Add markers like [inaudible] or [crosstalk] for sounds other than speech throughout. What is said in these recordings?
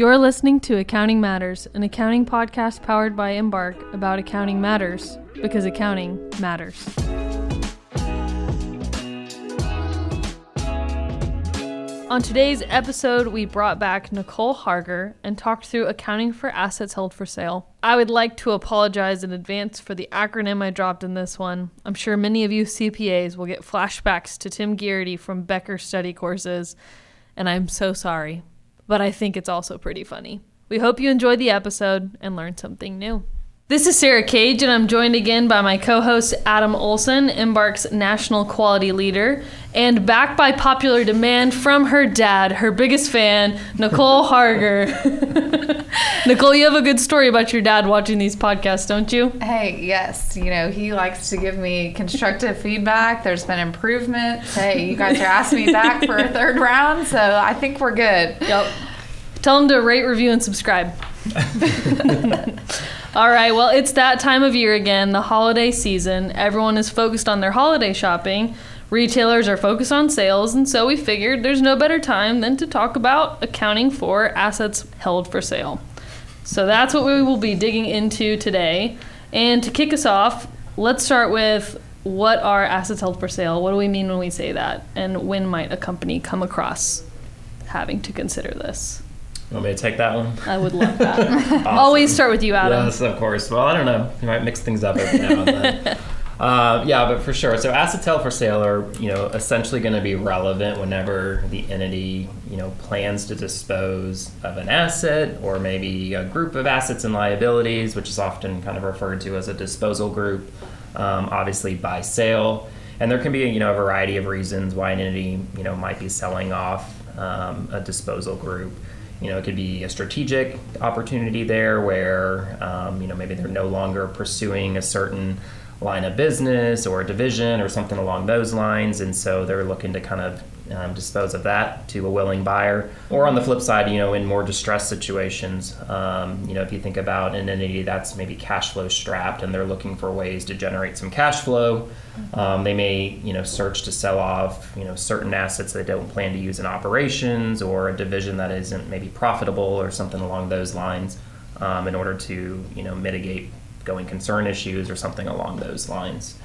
You're listening to Accounting Matters, an accounting podcast powered by Embark about accounting matters because accounting matters. On today's episode, we brought back Nicole Harger and talked through accounting for assets held for sale. I would like to apologize in advance for the acronym I dropped in this one. I'm sure many of you CPAs will get flashbacks to Tim Gearty from Becker study courses, and I'm so sorry, but I think it's also pretty funny. We hope you enjoyed the episode and learned something new. This is Sarah Cage, and I'm joined again by my co host Adam Olson, Embark's national quality leader, and back by popular demand from her dad, her biggest fan, Nicole [laughs] Harger. [laughs] Nicole, you have a good story about your dad watching these podcasts, don't you? Hey, yes. You know, he likes to give me constructive feedback. There's been improvements. Hey, you guys are asking me back for a third round, so I think we're good. Yep. Tell him to rate, review, and subscribe. [laughs] All right, well, it's that time of year again, the holiday season. Everyone is focused on their holiday shopping. Retailers are focused on sales, and so we figured there's no better time than to talk about accounting for assets held for sale. So that's what we will be digging into today. And to kick us off, let's start with what are assets held for sale? What do we mean when we say that? And when might a company come across having to consider this? Want me to take that one? I would love that. [laughs] awesome. Always start with you, Adam. Yes, of course. Well, I don't know. You might mix things up every now and then. [laughs] Uh, yeah, but for sure. So held for sale are, you know, essentially going to be relevant whenever the entity, you know, plans to dispose of an asset or maybe a group of assets and liabilities, which is often kind of referred to as a disposal group, um, obviously by sale. And there can be, you know, a variety of reasons why an entity, you know, might be selling off um, a disposal group you know, it could be a strategic opportunity there where, um, you know, maybe they're no longer pursuing a certain line of business or a division or something along those lines. And so they're looking to kind of um, dispose of that to a willing buyer. Or on the flip side, you know, in more distressed situations, um, you know, if you think about an entity that's maybe cash flow strapped and they're looking for ways to generate some cash flow, um, they may, you know, search to sell off, you know, certain assets they don't plan to use in operations or a division that isn't maybe profitable or something along those lines um, in order to, you know, mitigate going concern issues or something along those lines.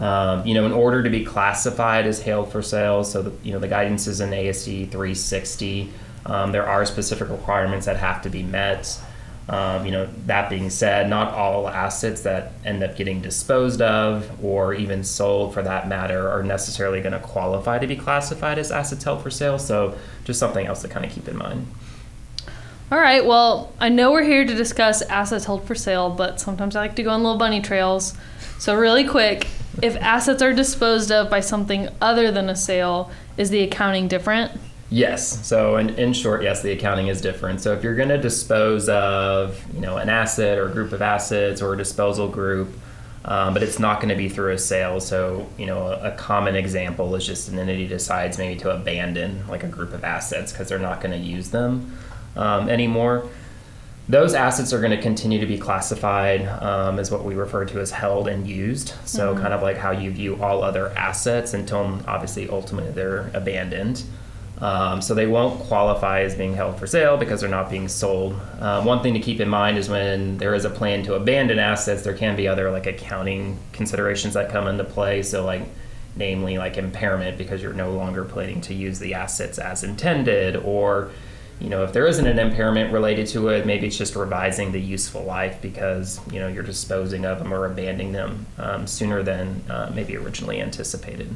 Um, you know, in order to be classified as held for sale, so the, you know the guidance is in ASC 360. Um, there are specific requirements that have to be met. Um, you know, that being said, not all assets that end up getting disposed of or even sold for that matter are necessarily going to qualify to be classified as assets held for sale. So, just something else to kind of keep in mind. All right, well, I know we're here to discuss assets held for sale, but sometimes I like to go on little bunny trails. So, really quick, if assets are disposed of by something other than a sale, is the accounting different? Yes. So in, in short, yes, the accounting is different. So if you're going to dispose of, you know, an asset or a group of assets or a disposal group, um, but it's not going to be through a sale. So you know, a, a, common example is just an entity decides maybe to abandon like a group of assets because they're not going to use them um, anymore those assets are going to continue to be classified um, as what we refer to as held and used. So, mm-hmm. kind of like how you view all other assets until obviously ultimately they're abandoned. Um, so, they won't qualify as being held for sale because they're not being sold. Um, one thing to keep in mind is when there is a plan to abandon assets, there can be other like accounting considerations that come into play. So, like, namely, like impairment because you're no longer planning to use the assets as intended or you know, if there isn't an impairment related to it, maybe it's just revising the useful life because, you know, you're disposing of them or abandoning them um, sooner than uh, maybe originally anticipated.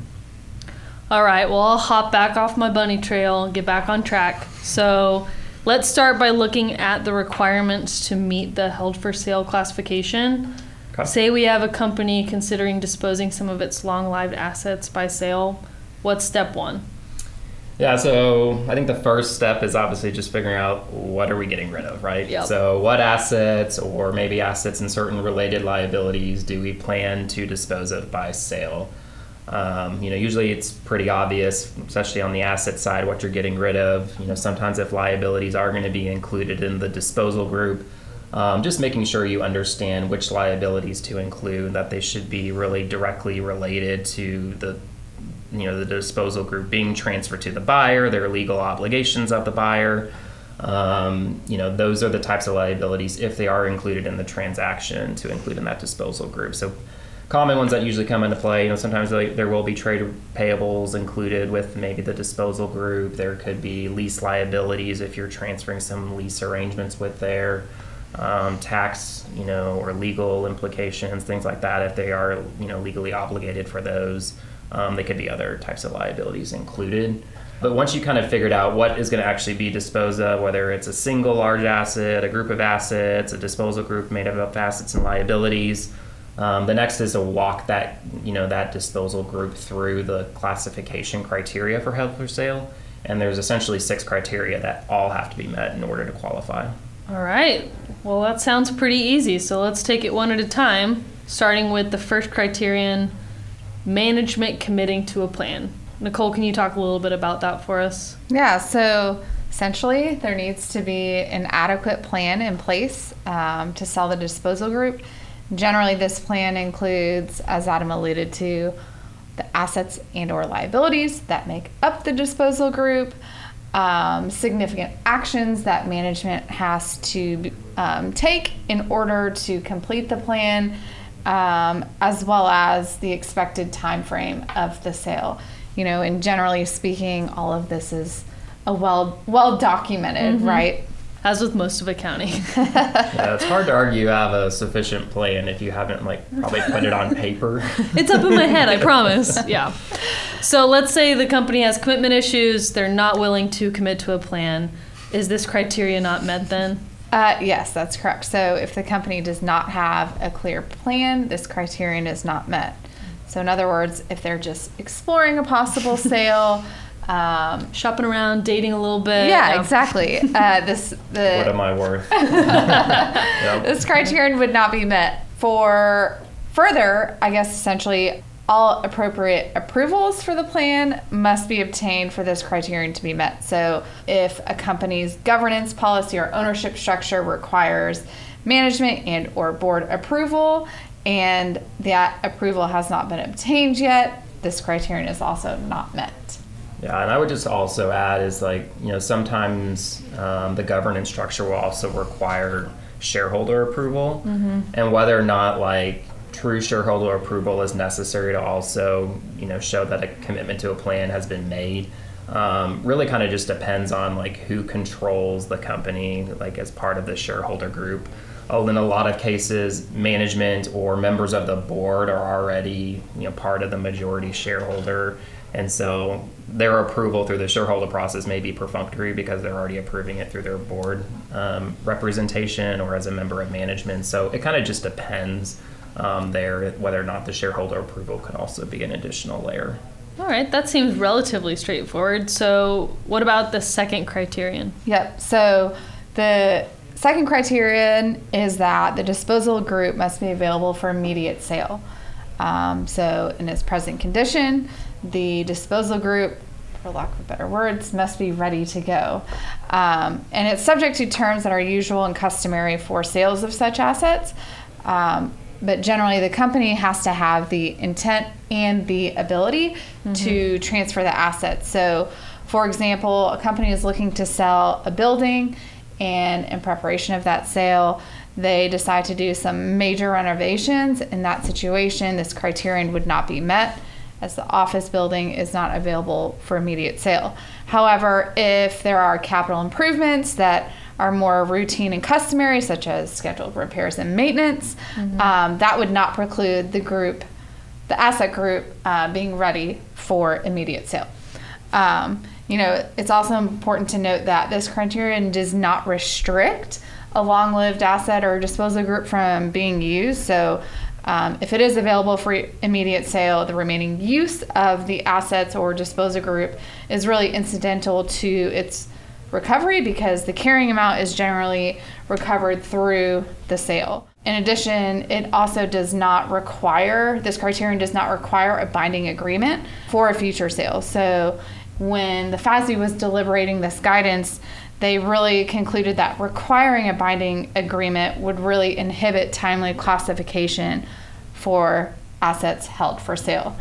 All right, well, I'll hop back off my bunny trail and get back on track. So let's start by looking at the requirements to meet the held for sale classification. Okay. Say we have a company considering disposing some of its long lived assets by sale. What's step one? Yeah, so I think the first step is obviously just figuring out what are we getting rid of, right? Yep. So what assets or maybe assets and certain related liabilities do we plan to dispose of by sale? Um, you know, usually it's pretty obvious, especially on the asset side, what you're getting rid of. You know, sometimes if liabilities are going to be included in the disposal group, um, just making sure you understand which liabilities to include, that they should be really directly related to the you know the disposal group being transferred to the buyer, their legal obligations of the buyer, Um, you know, those are the types of liabilities if they are included in the transaction to include in that disposal group. So common ones that usually come into play. You know, sometimes there will be trade payables included with maybe the disposal group. There could be lease liabilities if you're transferring some lease arrangements with there. Um, tax, you know, or legal implications, things like that. If they are, you know, legally obligated for those, um, they could be other types of liabilities included. But once you kind of figured out what is going to actually be disposed of, whether it's a single large asset, a group of assets, a disposal group made up of assets and liabilities, um, the next is to walk that you know that disposal group through the classification criteria for held for sale, and there's essentially six criteria that all have to be met in order to qualify. All right. Well, that sounds pretty easy. So let's take it one at a time, starting with the first criterion management committing to a plan. Nicole, can you talk a little bit about that for us? Yeah, so essentially, there needs to be an adequate plan in place um, to sell the disposal group Generally, this plan includes, as Adam alluded to, the assets and or liabilities that make up the disposal group, um, significant actions that management has to um, take in order to complete the plan, um, as well as the expected time frame of the sale. You know, and generally speaking, all of this is a well well documented, mm-hmm. right? as with most of accounting. [laughs] yeah, it's hard to argue you have a sufficient plan if you haven't like probably put it on paper. [laughs] it's up in my head, I [laughs] promise. Yeah. So let's say the company has commitment issues, they're not willing to commit to a plan. Is this criteria not met then? Uh, yes, that's correct. So if the company does not have a clear plan, this criterion is not met. So in other words, if they're just exploring a possible [laughs] sale, um, shopping around, dating a little bit. Yeah, exactly. Uh, [laughs] this the what am I worth? [laughs] yep. This criterion would not be met. For further, I guess essentially all appropriate approvals for the plan must be obtained for this criterion to be met. So, if a company's governance policy or ownership structure requires management and or board approval and that approval has not been obtained yet, this criterion is also not met. Yeah, and I would just also add is like, you know, sometimes um, the governance structure will also require shareholder approval. Mm-hmm. And whether or not like true shareholder approval is necessary to also, you know, show that a commitment to a plan has been made. Um, really kind of just depends on like who controls the company like as part of the shareholder group oh in a lot of cases management or members of the board are already you know part of the majority shareholder and so their approval through the shareholder process may be perfunctory because they're already approving it through their board um, representation or as a member of management. So it kind of just depends um, there whether or not the shareholder approval could also be an additional layer. All right, that seems relatively straightforward. So, what about the second criterion? Yep. So, the second criterion is that the disposal group must be available for immediate sale. Um, so, in its present condition, the disposal group, for lack of better words, must be ready to go. Um, and it's subject to terms that are usual and customary for sales of such assets. Um, but generally, the company has to have the intent and the ability mm-hmm. to transfer the assets. So, for example, a company is looking to sell a building, and in preparation of that sale, they decide to do some major renovations. In that situation, this criterion would not be met as the office building is not available for immediate sale. However, if there are capital improvements that are more routine and customary, such as scheduled repairs and maintenance, mm-hmm. um, that would not preclude the group, the asset group, uh, being ready for immediate sale. Um, you know, it's also important to note that this criterion does not restrict a long lived asset or disposal group from being used. So, um, if it is available for immediate sale, the remaining use of the assets or disposal group is really incidental to its recovery because the carrying amount is generally recovered through the sale. In addition, it also does not require, this criterion does not require a binding agreement for a future sale. So when the FASB was deliberating this guidance, they really concluded that requiring a binding agreement would really inhibit timely classification for assets held for sale.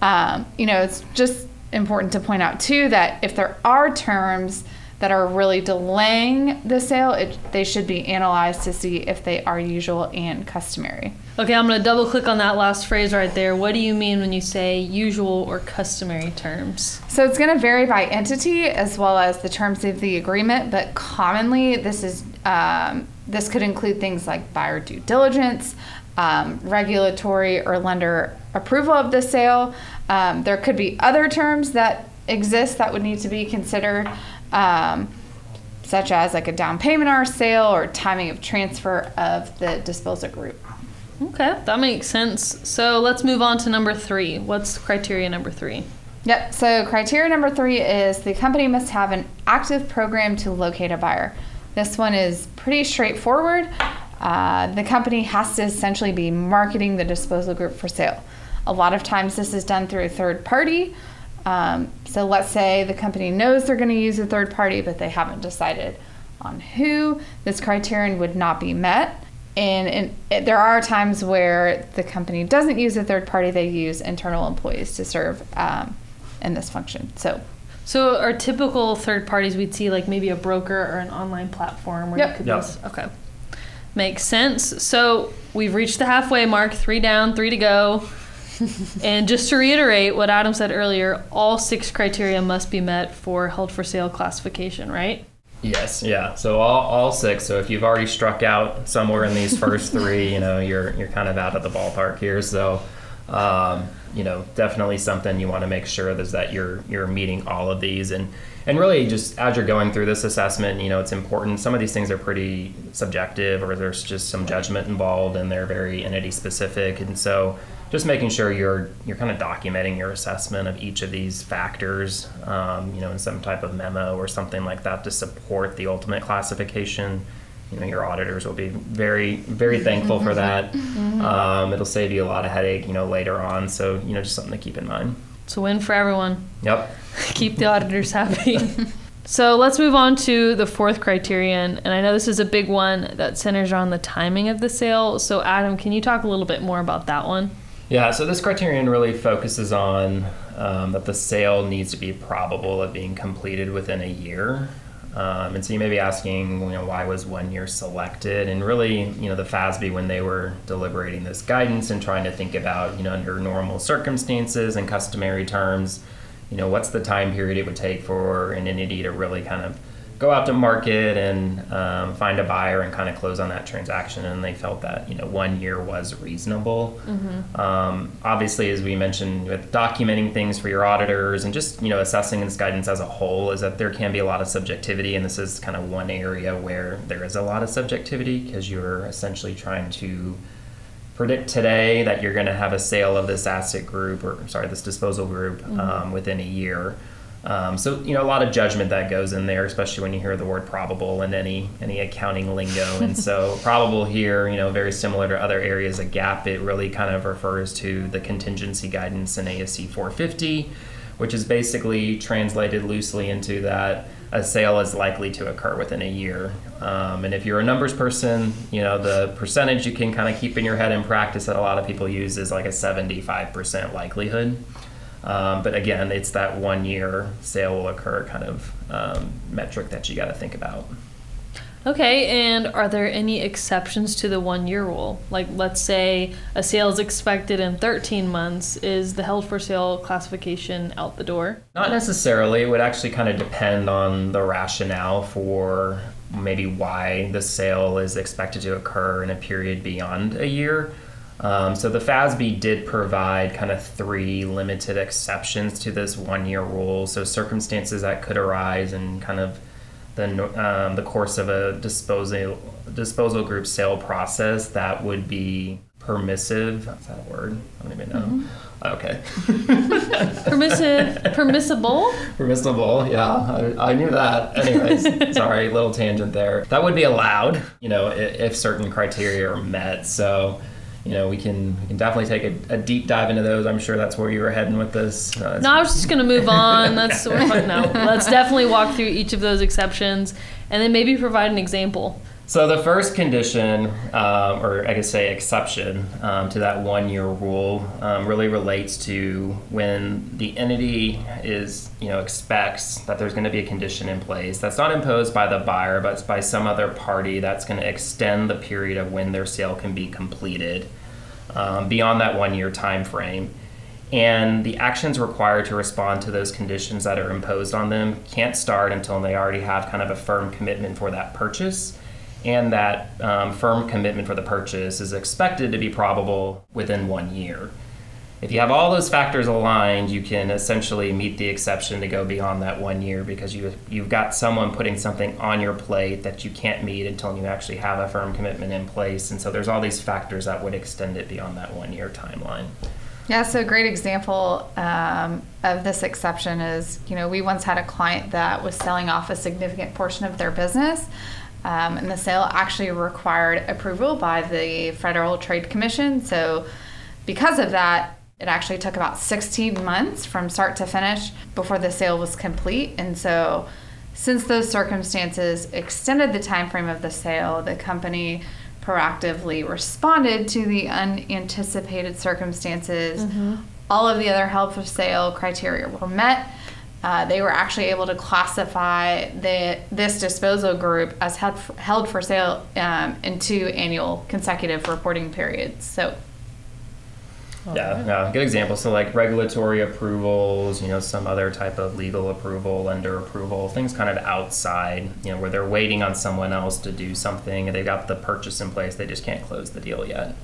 Um, you know, it's just important to point out too that if there are terms that are really delaying the sale, it, they should be analyzed to see if they are usual and customary. Okay, I'm going to double click on that last phrase right there. What do you mean when you say usual or customary terms? So it's going to vary by entity as well as the terms of the agreement, but commonly this is um, this could include things like buyer due diligence, um, regulatory or lender approval of the sale. Um, there could be other terms that exist that would need to be considered, um, such as like a down payment a sale or timing of transfer of the disposal group. Okay, that makes sense. So let's move on to number three. What's criteria number three? Yep. So criteria number three is the company must have an active program to locate a buyer. This one is pretty straightforward. Uh, the company has to essentially be marketing the disposal group for sale. A lot of times this is done through a third party. Um, so let's say the company knows they're going to use a third party, but they haven't decided on who. This criterion would not be met. And, and it, there are times where the company doesn't use a third party; they use internal employees to serve um, in this function. So So our typical third parties we'd see like maybe a broker or an online platform where Yep. you could Yep. list- okay. Makes sense. So we've reached the halfway mark, three down, three to go. [laughs] and just to reiterate what Adam said earlier, all six criteria must be met for held for sale classification, right? Yes, yeah. So all, all six. So if you've already struck out somewhere in these first [laughs] three, you know, you're you're kind of out of the ballpark here. So, um, you know, definitely something you want to make sure is that you're you're meeting all of these and and really just as you're going through this assessment, you know, it's important. Some of these things are pretty subjective, or there's just some judgment involved, and they're very entity specific. And so, just making sure you're you're kind of documenting your assessment of each of these factors, um, you know, in some type of memo or something like that to support the ultimate classification. You know, your auditors will be very very thankful for that. Um, it'll save you a lot of headache, you know, later on. So, you know, just something to keep in mind. It's a win for everyone. Yep. [laughs] Keep the auditors happy. [laughs] so let's move on to the fourth criterion. And I know this is a big one that centers on the timing of the sale. So, Adam, can you talk a little bit more about that one? Yeah, so this criterion really focuses on um, that the sale needs to be probable of being completed within a year. Um, and so you may be asking, you know, why was one year selected? And really, you know, the FASB, when they were deliberating this guidance and trying to think about, you know, under normal circumstances and customary terms, you know, what's the time period it would take for an entity to really kind of go out to market and um, find a buyer and kind of close on that transaction. And they felt that you know one year was reasonable. Um, obviously, as we mentioned, with documenting things for your auditors and just you know assessing this guidance as a whole, is that there can be a lot of subjectivity, and this is kind of one area where there is a lot of subjectivity because you're essentially trying to predict today that you're going to have a sale of this asset group or sorry this disposal group um, within a year um, so you know a lot of judgment that goes in there especially when you hear the word probable in any any accounting lingo [laughs] and so probable here you know very similar to other areas of GAAP it really kind of refers to the contingency guidance in asc 450 which is basically translated loosely into that a sale is likely to occur within a year. Um, and if you're a numbers person, you know, the percentage you can kind of keep in your head in practice that a lot of people use is like a 75% likelihood. Um, but again, it's that one year sale will occur kind of um, metric that you got to think about. Okay, and are there any exceptions to the one year rule? Like, let's say a sale is expected in 13 months. Is the held for sale classification out the door? Not necessarily. It would actually kind of depend on the rationale for maybe why the sale is expected to occur in a period beyond a year. Um, so the FASB did provide kind of three limited exceptions to this one year rule. So circumstances that could arise in kind of the, um, the course of a disposal disposal group sale process that would be permissive. Is that a word? I don't even know. Okay. [laughs] Permissive, permissible? Permissible, yeah, I, I knew that. Anyways, [laughs] sorry, little tangent there. That would be allowed, you know, if, if certain criteria are met. So, you know, we can we can definitely take a, a deep dive into those. I'm sure that's where you were heading with this. Uh, No, I was just gonna move on. [laughs] That's [laughs] no. Let's definitely walk through each of those exceptions, and then maybe provide an example So the first condition, um, or I guess say exception um, to that one-year rule, um, really relates to when the entity is, you know, expects that there's going to be a condition in place that's not imposed by the buyer, but by some other party that's going to extend the period of when their sale can be completed um, beyond that one-year time frame. And the actions required to respond to those conditions that are imposed on them can't start until they already have kind of a firm commitment for that purchase and that um, firm commitment for the purchase is expected to be probable within one year. If you have all those factors aligned, you can essentially meet the exception to go beyond that one year because you, you've got someone putting something on your plate that you can't meet until you actually have a firm commitment in place. And so there's all these factors that would extend it beyond that one year timeline. Yeah, so a great example um, of this exception is, you know, we once had a client that was selling off a significant portion of their business. Um, and the sale actually required approval by the Federal Trade Commission. So, because of that, it actually took about 16 months from start to finish before the sale was complete. And so, since those circumstances extended the time frame of the sale, the company proactively responded to the unanticipated circumstances. Mm-hmm. All of the other held for sale criteria were met uh, they were actually able to classify the, this disposal group as held, held for sale um, in two annual consecutive reporting periods. So, yeah, yeah, good example. So, like regulatory approvals, you know, some other type of legal approval, lender approval, things kind of outside, you know, where they're waiting on someone else to do something and they got the purchase in place, they just can't close the deal yet.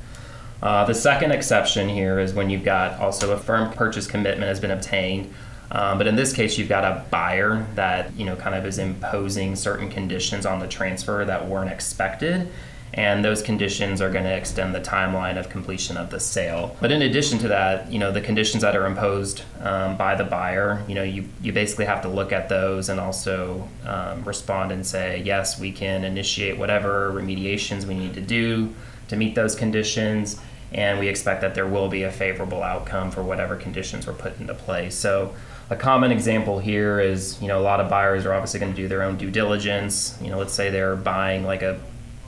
Uh, the second exception here is when you've got also a firm purchase commitment has been obtained um, but in this case, you've got a buyer that you know kind of is imposing certain conditions on the transfer that weren't expected, and those conditions are going to extend the timeline of completion of the sale. But in addition to that, you know the conditions that are imposed um, by the buyer, you know you you basically have to look at those and also um, respond and say yes, we can initiate whatever remediations we need to do to meet those conditions and we expect that there will be a favorable outcome for whatever conditions were put into place. So a common example here is you know a lot of buyers are obviously going to do their own due diligence. You know let's say they're buying like a,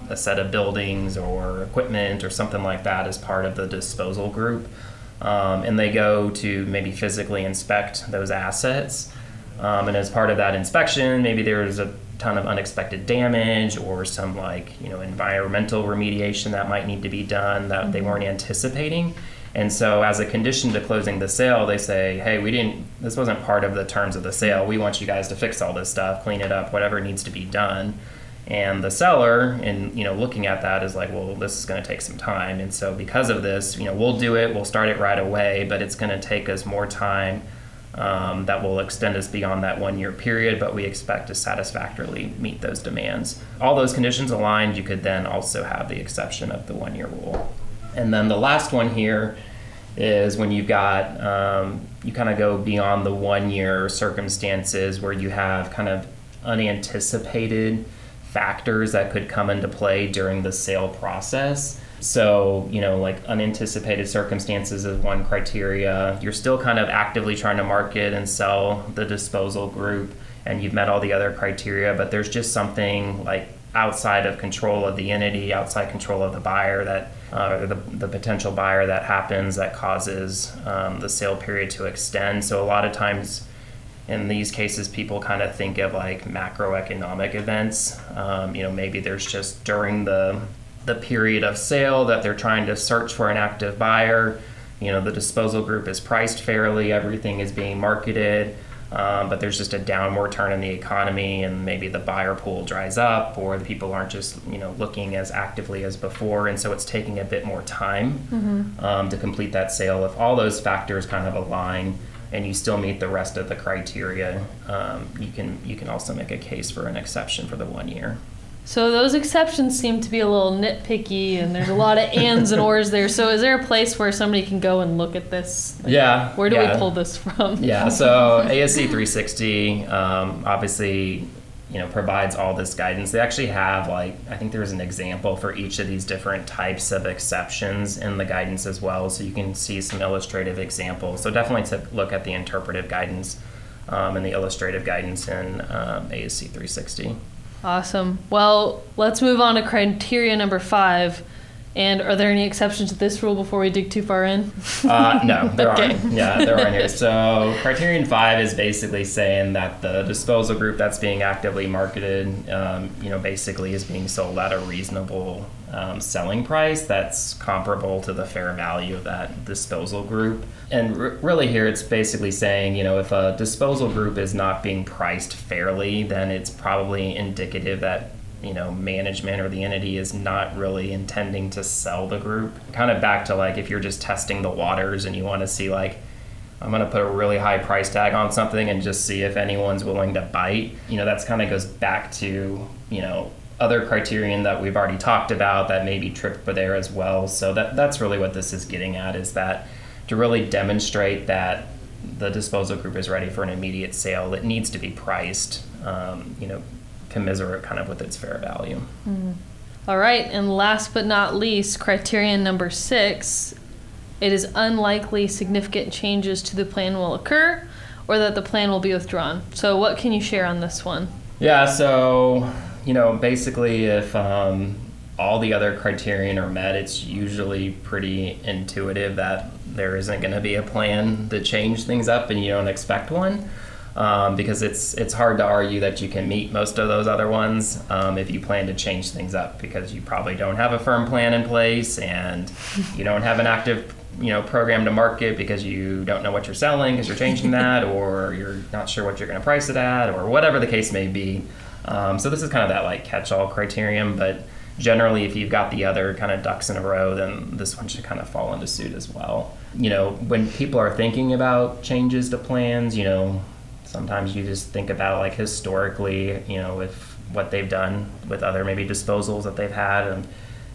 a set of buildings or equipment or something like that as part of the disposal group um, and they go to maybe physically inspect those assets. Um, and as part of that inspection maybe there's a ton of unexpected damage or some like you know environmental remediation that might need to be done that mm-hmm. they weren't anticipating and so, as a condition to closing the sale, they say, "Hey, we didn't. This wasn't part of the terms of the sale. We want you guys to fix all this stuff, clean it up, whatever needs to be done." And the seller, and you know, looking at that, is like, "Well, this is going to take some time." And so, because of this, you know, we'll do it. We'll start it right away, but it's going to take us more time. Um, that will extend us beyond that one year period, but we expect to satisfactorily meet those demands. All those conditions aligned, you could then also have the exception of the one year rule. And then the last one here is when you've got um, you kind of go beyond the one year circumstances where you have kind of unanticipated factors that could come into play during the sale process. So, you know, like unanticipated circumstances is one criteria. You're still kind of actively trying to market and sell the disposal group, and you've met all the other criteria, but there's just something like outside of control of the entity, outside control of the buyer that uh, the, the potential buyer that happens that causes um, the sale period to extend. So a lot of times in these cases, people kind of think of like macroeconomic events. Um, you know, maybe there's just during the the period of sale that they're trying to search for an active buyer. You know, the disposal group is priced fairly, everything is being marketed um, but there's just a downward turn in the economy and maybe the buyer pool dries up or the people aren't just you know looking as actively as before. And so it's taking a bit more time mm-hmm. um, to complete that sale. If all those factors kind of align and you still meet the rest of the criteria um, you can you can also make a case for an exception for the one year so those exceptions seem to be a little nitpicky, and there's a lot of ands and ors there. So is there a place where somebody can go and look at this? Like, yeah. Where do yeah. we pull this from? Yeah. [laughs] So ASC 360 um, obviously you know provides all this guidance. They actually have like I think there's an example for each of these different types of exceptions in the guidance as well, so you can see some illustrative examples. So definitely to look at the interpretive guidance um, and the illustrative guidance in um, ASC 360. Awesome. Well, let's move on to criteria number five. And are there any exceptions to this rule before we dig too far in? Uh, no, [laughs] there Okay. aren't. Yeah, there aren't here. So, criterion five is basically saying that the disposal group that's being actively marketed, um, you know, basically is being sold at a reasonable um, selling price that's comparable to the fair value of that disposal group. And r- really, here it's basically saying, you know, if a disposal group is not being priced fairly, then it's probably indicative that you know management or the entity is not really intending to sell the group kind of back to like if you're just testing the waters and you want to see like i'm going to put a really high price tag on something and just see if anyone's willing to bite you know that's kind of goes back to you know other criterion that we've already talked about that may be tripped for there as well so that that's really what this is getting at is that to really demonstrate that the disposal group is ready for an immediate sale it needs to be priced um, you know commiserate kind of with its fair value. All right, and last but not least, criterion number six it is unlikely significant changes to the plan will occur or that the plan will be withdrawn. So, what can you share on this one? Yeah, so, you know, basically, if um, all the other criterion are met, it's usually pretty intuitive that there isn't going to be a plan to change things up and you don't expect one. Um, because it's it's hard to argue that you can meet most of those other ones um, if you plan to change things up because you probably don't have a firm plan in place and [laughs] you don't have an active you know program to market because you don't know what you're selling because you're changing that [laughs] or you're not sure what you're going to price it at or whatever the case may be. Um, so this is kind of that like catch-all criterion, but generally if you've got the other kind of ducks in a row, then this one should kind of fall into suit as well. You know, when people are thinking about changes to plans, you know, sometimes you just think about like historically, you know, with what they've done with other maybe disposals that they've had and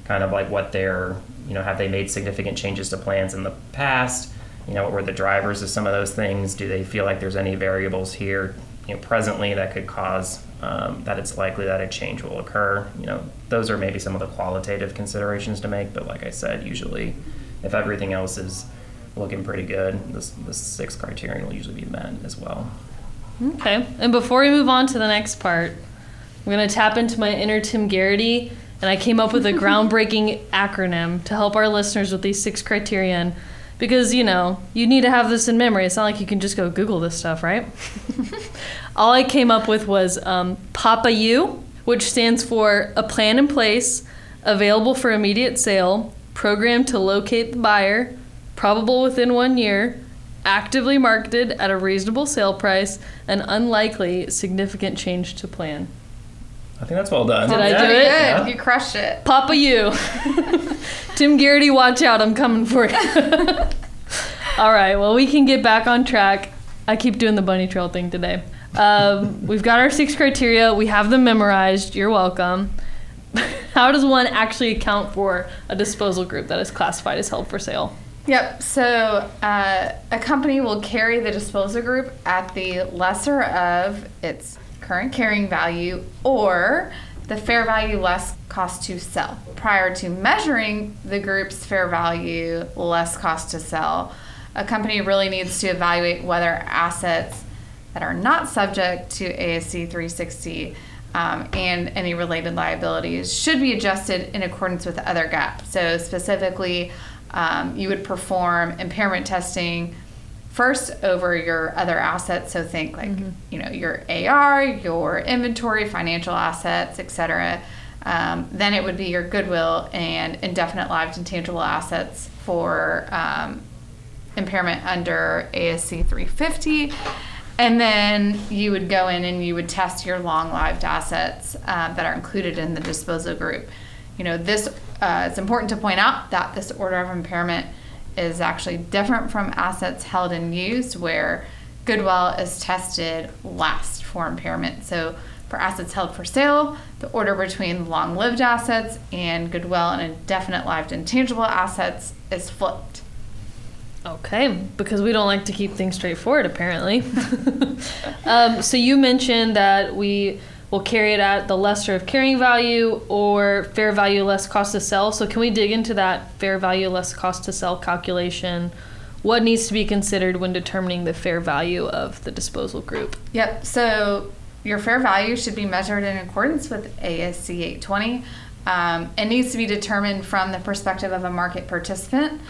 kind of like what they're, you know, have they made significant changes to plans in the past? You know, what were the drivers of some of those things? Do they feel like there's any variables here, you know, presently that could cause um, that it's likely that a change will occur? You know, those are maybe some of the qualitative considerations to make. But like I said, usually, if everything else is looking pretty good, this the sixth criterion will usually be met as well. Okay, and before we move on to the next part, I'm going to tap into my inner Tim Gearty, and I came up with a [laughs] groundbreaking acronym to help our listeners with these six criterion. Because, you know, you need to have this in memory. It's not like you can just go Google this stuff, right? [laughs] All I came up with was um, PAPA U, which stands for a plan in place, available for immediate sale, programmed to locate the buyer, probable within one year, actively marketed at a reasonable sale price, and unlikely significant change to plan. I think that's well done. Did I do it? good. Yeah. You crushed it. Papa you. [laughs] [laughs] Tim Gearty, watch out. I'm coming for you. [laughs] All right. Well, we can get back on track. I keep doing the bunny trail thing today. Um, we've got our six criteria. We have them memorized. You're welcome. [laughs] How does one actually account for a disposal group that is classified as held for sale? Yep. So uh, a company will carry the disposal group at the lesser of its current carrying value or the fair value less cost to sell. Prior to measuring the group's fair value less cost to sell, a company really needs to evaluate whether assets that are not subject to ASC 360 um, and any related liabilities should be adjusted in accordance with other GAAP. So, specifically, um, you would perform impairment testing first over your other assets. So, think like you know your AR, your inventory, financial assets, etc. Um, then it would be your goodwill and indefinite lived intangible assets for um, impairment under ASC 350. And then you would go in and you would test your long lived assets uh, that are included in the disposal group. You know, this, uh, it's important to point out that this order of impairment is actually different from assets held and used, where goodwill is tested last for impairment. So, for assets held for sale, the order between long lived assets and goodwill and indefinite lived intangible assets is flipped. Okay, because we don't like to keep things straightforward, apparently. [laughs] [laughs] um, so you mentioned that we will carry it at the lesser of carrying value or fair value less cost to sell. So can we dig into that fair value less cost to sell calculation? What needs to be considered when determining the fair value of the disposal group? Yep. So Your fair value should be measured in accordance with ASC 820. Um, it needs to be determined from the perspective of a market participant,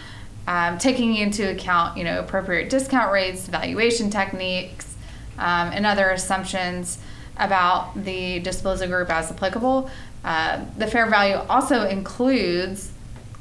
um, taking into account, you know, appropriate discount rates, valuation techniques, um, and other assumptions about the disposal group as applicable. Uh, the fair value also includes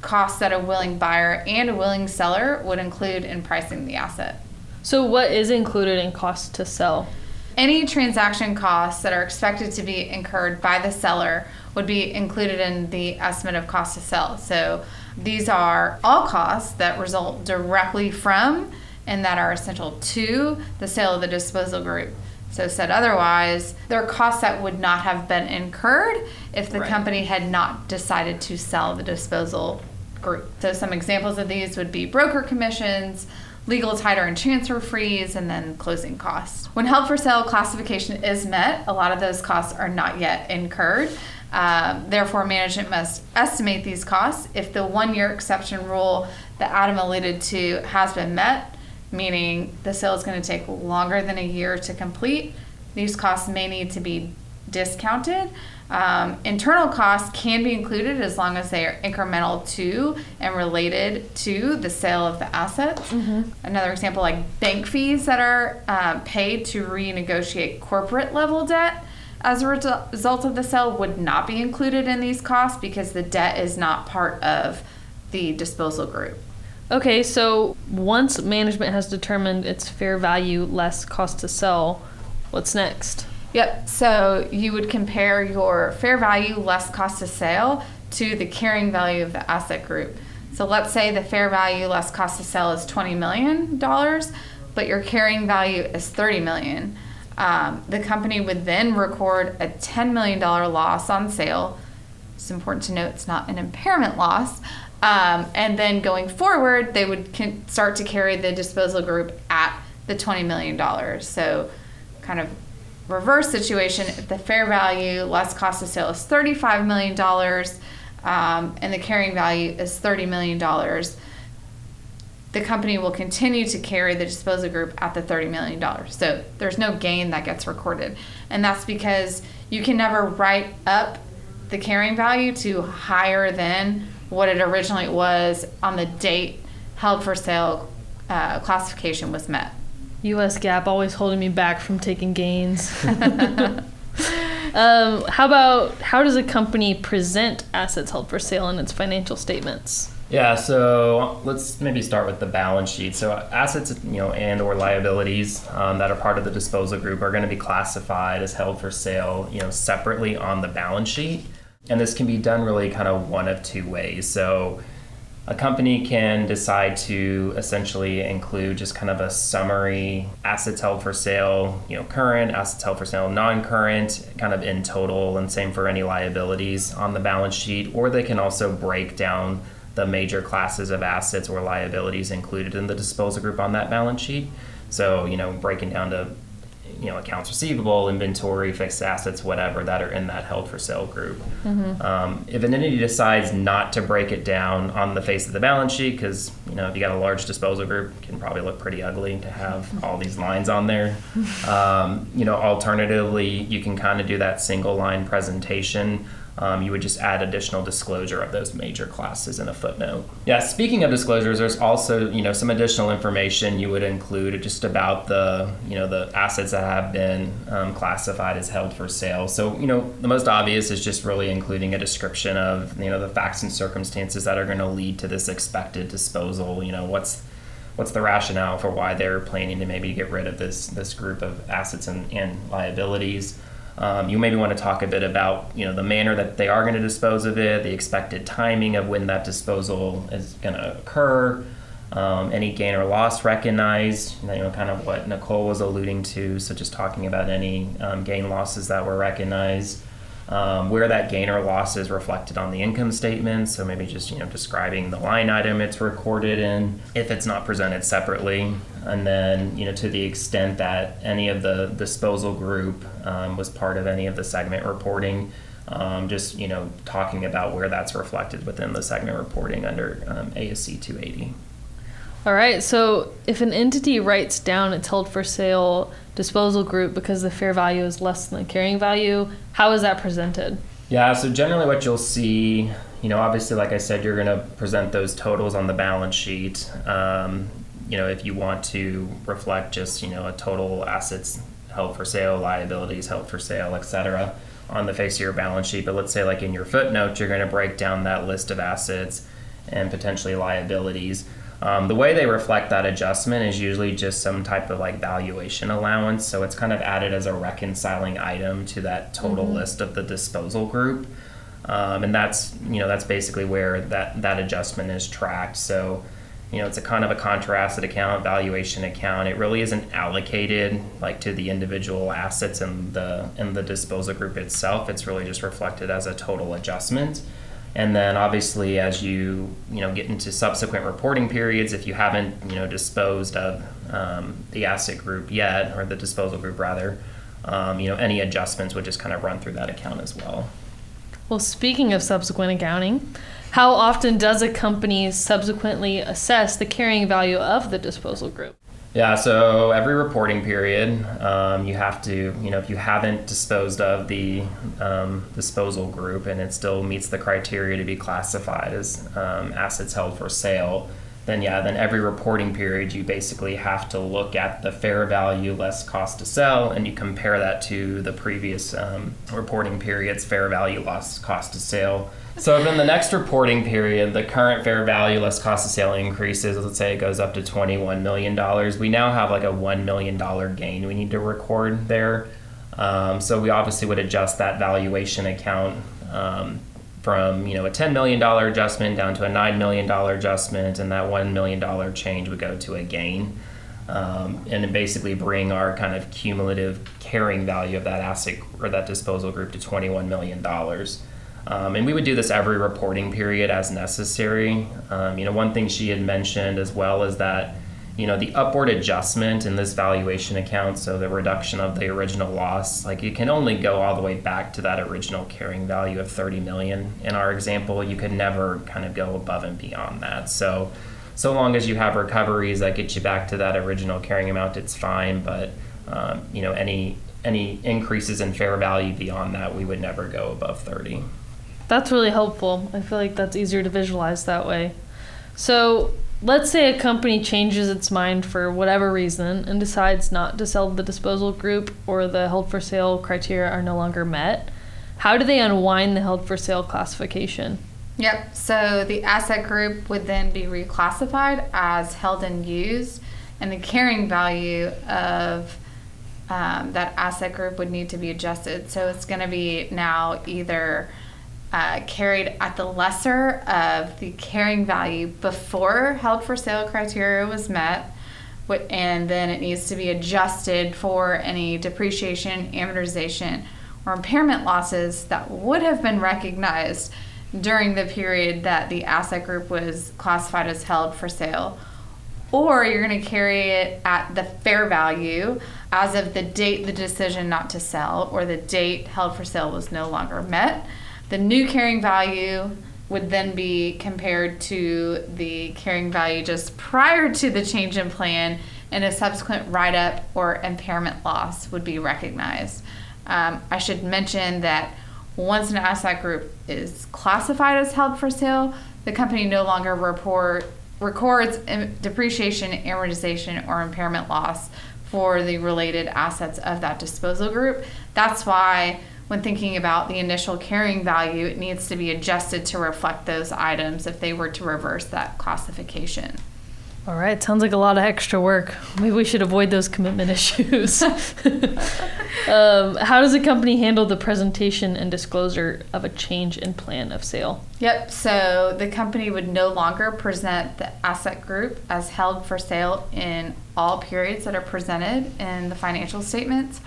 costs that a willing buyer and a willing seller would include in pricing the asset. So, what is included in cost to sell? Any transaction costs that are expected to be incurred by the seller would be included in the estimate of cost to sell. So, these are all costs that result directly from and that are essential to the sale of the disposal group. So, said otherwise, there are costs that would not have been incurred if the Right. company had not decided to sell the disposal group. So, some examples of these would be broker commissions, legal title and transfer fees, and then closing costs. When held for sale classification is met, a lot of those costs are not yet incurred. Um, therefore, management must estimate these costs. If the one year exception rule that Adam alluded to has been met, meaning the sale is going to take longer than a year to complete, these costs may need to be discounted. Um, internal costs can be included as long as they are incremental to and related to the sale of the assets. Another example, like bank fees that are uh, paid to renegotiate corporate level debt as a resu- result of the sale, would not be included in these costs because the debt is not part of the disposal group. Okay, so once management has determined its fair value less cost to sell, what's next? Yep. So you would compare your fair value less cost to sale to the carrying value of the asset group. So let's say the fair value less cost to sell is twenty million dollars, but your carrying value is thirty million. Um, the company would then record a ten million dollar loss on sale. It's important to note it's not an impairment loss. Um, and then going forward, they would start to carry the disposal group at the $20 million. So, kind of reverse situation if the fair value less cost of sale is $35 million um, and the carrying value is $30 million, the company will continue to carry the disposal group at the $30 million. So, there's no gain that gets recorded. And that's because you can never write up the carrying value to higher than what it originally was on the date held for sale uh, classification was met. US GAAP always holding me back from taking gains. [laughs] [laughs] um, how about how does a company present assets held for sale in its financial statements? Yeah, so let's maybe start with the balance sheet. So assets, you know, and or liabilities um, that are part of the disposal group are going to be classified as held for sale, you know, separately on the balance sheet, and this can be done really kind of one of two ways. So a company can decide to essentially include just kind of a summary assets held for sale, you know, current, assets held for sale, non current, kind of in total, and same for any liabilities on the balance sheet. Or they can also break down the major classes of assets or liabilities included in the disposal group on that balance sheet. So, you know, breaking down to you know accounts receivable, inventory, fixed assets, whatever that are in that held for sale group. Um, if an entity decides not to break it down on the face of the balance sheet, because you know if you got a large disposal group, it can probably look pretty ugly to have all these lines on there. [laughs] Um, you know, alternatively, you can kind of do that single line presentation. Um, you would just add additional disclosure of those major classes in a footnote. Yeah, speaking of disclosures, there's also you know some additional information you would include just about the you know the assets that have been um, classified as held for sale. So you know the most obvious is just really including a description of you know the facts and circumstances that are going to lead to this expected disposal. You know what's what's the rationale for why they're planning to maybe get rid of this this group of assets and, and liabilities. Um, you maybe want to talk a bit about you know the manner that they are going to dispose of it, the expected timing of when that disposal is going to occur, um, any gain or loss recognized. You know, kind of what Nicole was alluding to. So just talking about any um, gain losses that were recognized, um, where that gain or loss is reflected on the income statement. So maybe just you know describing the line item it's recorded in, if it's not presented separately, and then you know to the extent that any of the disposal group um, was part of any of the segment reporting. Um, just you know talking about where that's reflected within the segment reporting under um, ASC 280. All right. So if an entity writes down its held for sale disposal group because the fair value is less than the carrying value, how is that presented? Yeah, so generally what you'll see, you know, obviously, like I said, you're going to present those totals on the balance sheet. Um, you know, if you want to reflect just, you know, a total assets held for sale, liabilities held for sale, et cetera, on the face of your balance sheet. But let's say, like in your footnote, you're going to break down that list of assets and potentially liabilities. Um, the way they reflect that adjustment is usually just some type of like valuation allowance. So it's kind of added as a reconciling item to that total mm-hmm. list of the disposal group. Um, and that's you know that's basically where that that adjustment is tracked. So you know it's a kind of a contra asset account, valuation account. It really isn't allocated like to the individual assets in the in the disposal group itself. It's really just reflected as a total adjustment. And then obviously, as you you know get into subsequent reporting periods, if you haven't you know disposed of um, the asset group yet, or the disposal group rather, um, you know any adjustments would just kind of run through that account as well. Well, speaking of subsequent accounting, how often does a company subsequently assess the carrying value of the disposal group? Yeah, so every reporting period, um, you have to, you know, if you haven't disposed of the um, disposal group and it still meets the criteria to be classified as um, assets held for sale, then yeah, then every reporting period you basically have to look at the fair value less cost to sell and you compare that to the previous um, reporting period's fair value less cost to sale so if in the next reporting period, the current fair value less cost of sale increases, let's say it goes up to $21 million, we now have like a $1 million gain we need to record there. Um, so we obviously would adjust that valuation account um, from you know a $10 million adjustment down to a $9 million adjustment, and that $1 million change would go to a gain. Um, and basically bring our kind of cumulative carrying value of that asset or that disposal group to $21 million. Um, and we would do this every reporting period as necessary. Um, you know, one thing she had mentioned as well is that, you know, the upward adjustment in this valuation account, so the reduction of the original loss, like it can only go all the way back to that original carrying value of 30 million. In our example, you could never kind of go above and beyond that. So, so long as you have recoveries that get you back to that original carrying amount, it's fine. But, um, you know, any any increases in fair value beyond that, we would never go above 30. That's really helpful. I feel like that's easier to visualize that way. So, let's say a company changes its mind for whatever reason and decides not to sell the disposal group or the held for sale criteria are no longer met. How do they unwind the held for sale classification? Yep. So the asset group would then be reclassified as held and used, and the carrying value of um, that asset group would need to be adjusted. So it's going to be now either uh, carried at the lesser of the carrying value before held for sale criteria was met, and then it needs to be adjusted for any depreciation, amortization, or impairment losses that would have been recognized during the period that the asset group was classified as held for sale. Or you're going to carry it at the fair value as of the date the decision not to sell or the date held for sale was no longer met the new carrying value would then be compared to the carrying value just prior to the change in plan, and a subsequent write up or impairment loss would be recognized. Um, I should mention that once an asset group is classified as held for sale, the company no longer report records depreciation, amortization, or impairment loss for the related assets of that disposal group. That's why when thinking about the initial carrying value, it needs to be adjusted to reflect those items if they were to reverse that classification. All right, sounds like a lot of extra work. Maybe we should avoid those commitment [laughs] issues. [laughs] um, how does a company handle the presentation and disclosure of a change in plan of sale? Yep, so the company would no longer present the asset group as held for sale in all periods that are presented in the financial statements.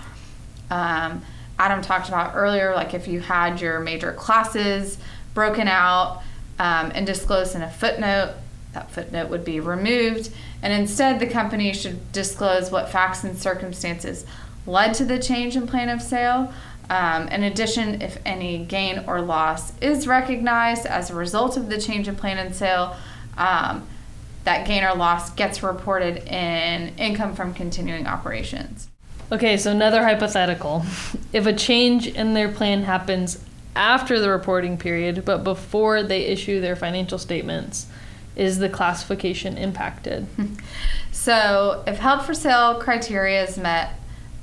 Um, Adam talked about earlier, like if you had your major classes broken out um, and disclosed in a footnote, that footnote would be removed. And instead, the company should disclose what facts and circumstances led to the change in plan of sale. Um, in addition, if any gain or loss is recognized as a result of the change in plan and sale, um, that gain or loss gets reported in income from continuing operations. Okay, so another hypothetical. If a change in their plan happens after the reporting period, but before they issue their financial statements, is the classification impacted? [laughs] So, if held for sale criteria is met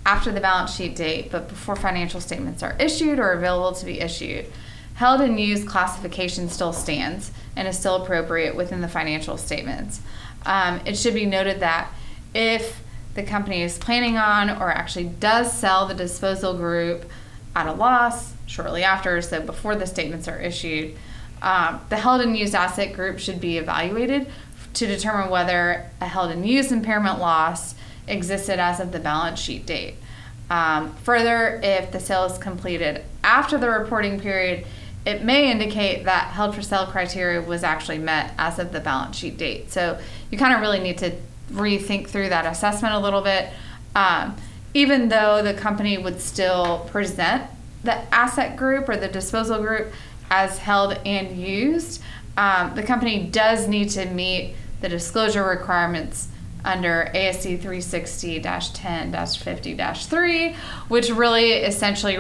after the balance sheet date, but before financial statements are issued or available to be issued, held and used classification still stands and is still appropriate within the financial statements. Um, it should be noted that if the company is planning on or actually does sell the disposal group at a loss shortly after, so before the statements are issued, um, the held and used asset group should be evaluated to determine whether a held and used impairment loss existed as of the balance sheet date. Um, further, if the sale is completed after the reporting period, it may indicate that held for sale criteria was actually met as of the balance sheet date. So you kind of really need to rethink through that assessment a little bit. Um, even though the company would still present the asset group or the disposal group as held and used, um, the company does need to meet the disclosure requirements under ASC 360 10 50 3, which really essentially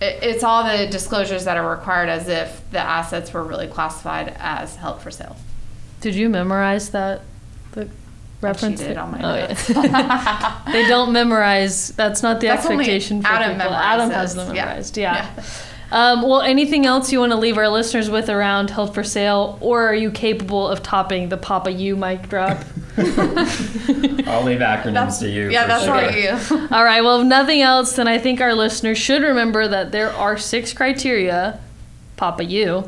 it's all the disclosures that are required as if the assets were really classified as held for sale. Did you memorize that? The reference? I cheated on my Oh, notes. yeah. [laughs] they don't memorize. That's not the That's only expectation for Adam people. Adam has them memorized. Yeah. Um, well, anything else you want to leave our listeners with around held for sale, or are you capable of topping the Papa U mic drop? [laughs] I'll leave acronyms That's, to you. yeah, that's sure. right. You. [laughs] All right. Well, if nothing else, then I think our listeners should remember that there are six criteria, Papa U,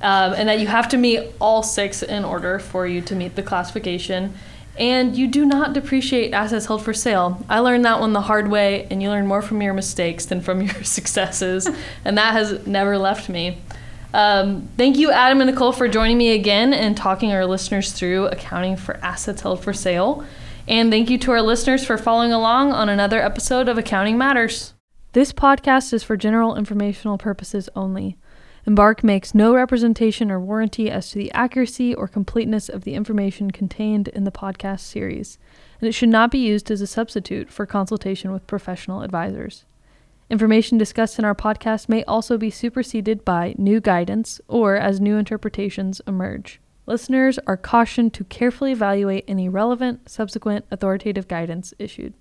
um, and that you have to meet all six in order for you to meet the classification. And you do not depreciate assets held for sale. I learned that one the hard way, and you learn more from your mistakes than from [laughs] your successes, and that has never left me. Um, thank you, Adam and Nicole, for joining me again and talking our listeners through accounting for assets held for sale. And thank you to our listeners for following along on another episode of Accounting Matters. This podcast is for general informational purposes only. Embark makes no representation or warranty as to the accuracy or completeness of the information contained in the podcast series, and it should not be used as a substitute for consultation with professional advisors. Information discussed in our podcast may also be superseded by new guidance or as new interpretations emerge. Listeners are cautioned to carefully evaluate any relevant, subsequent authoritative guidance issued.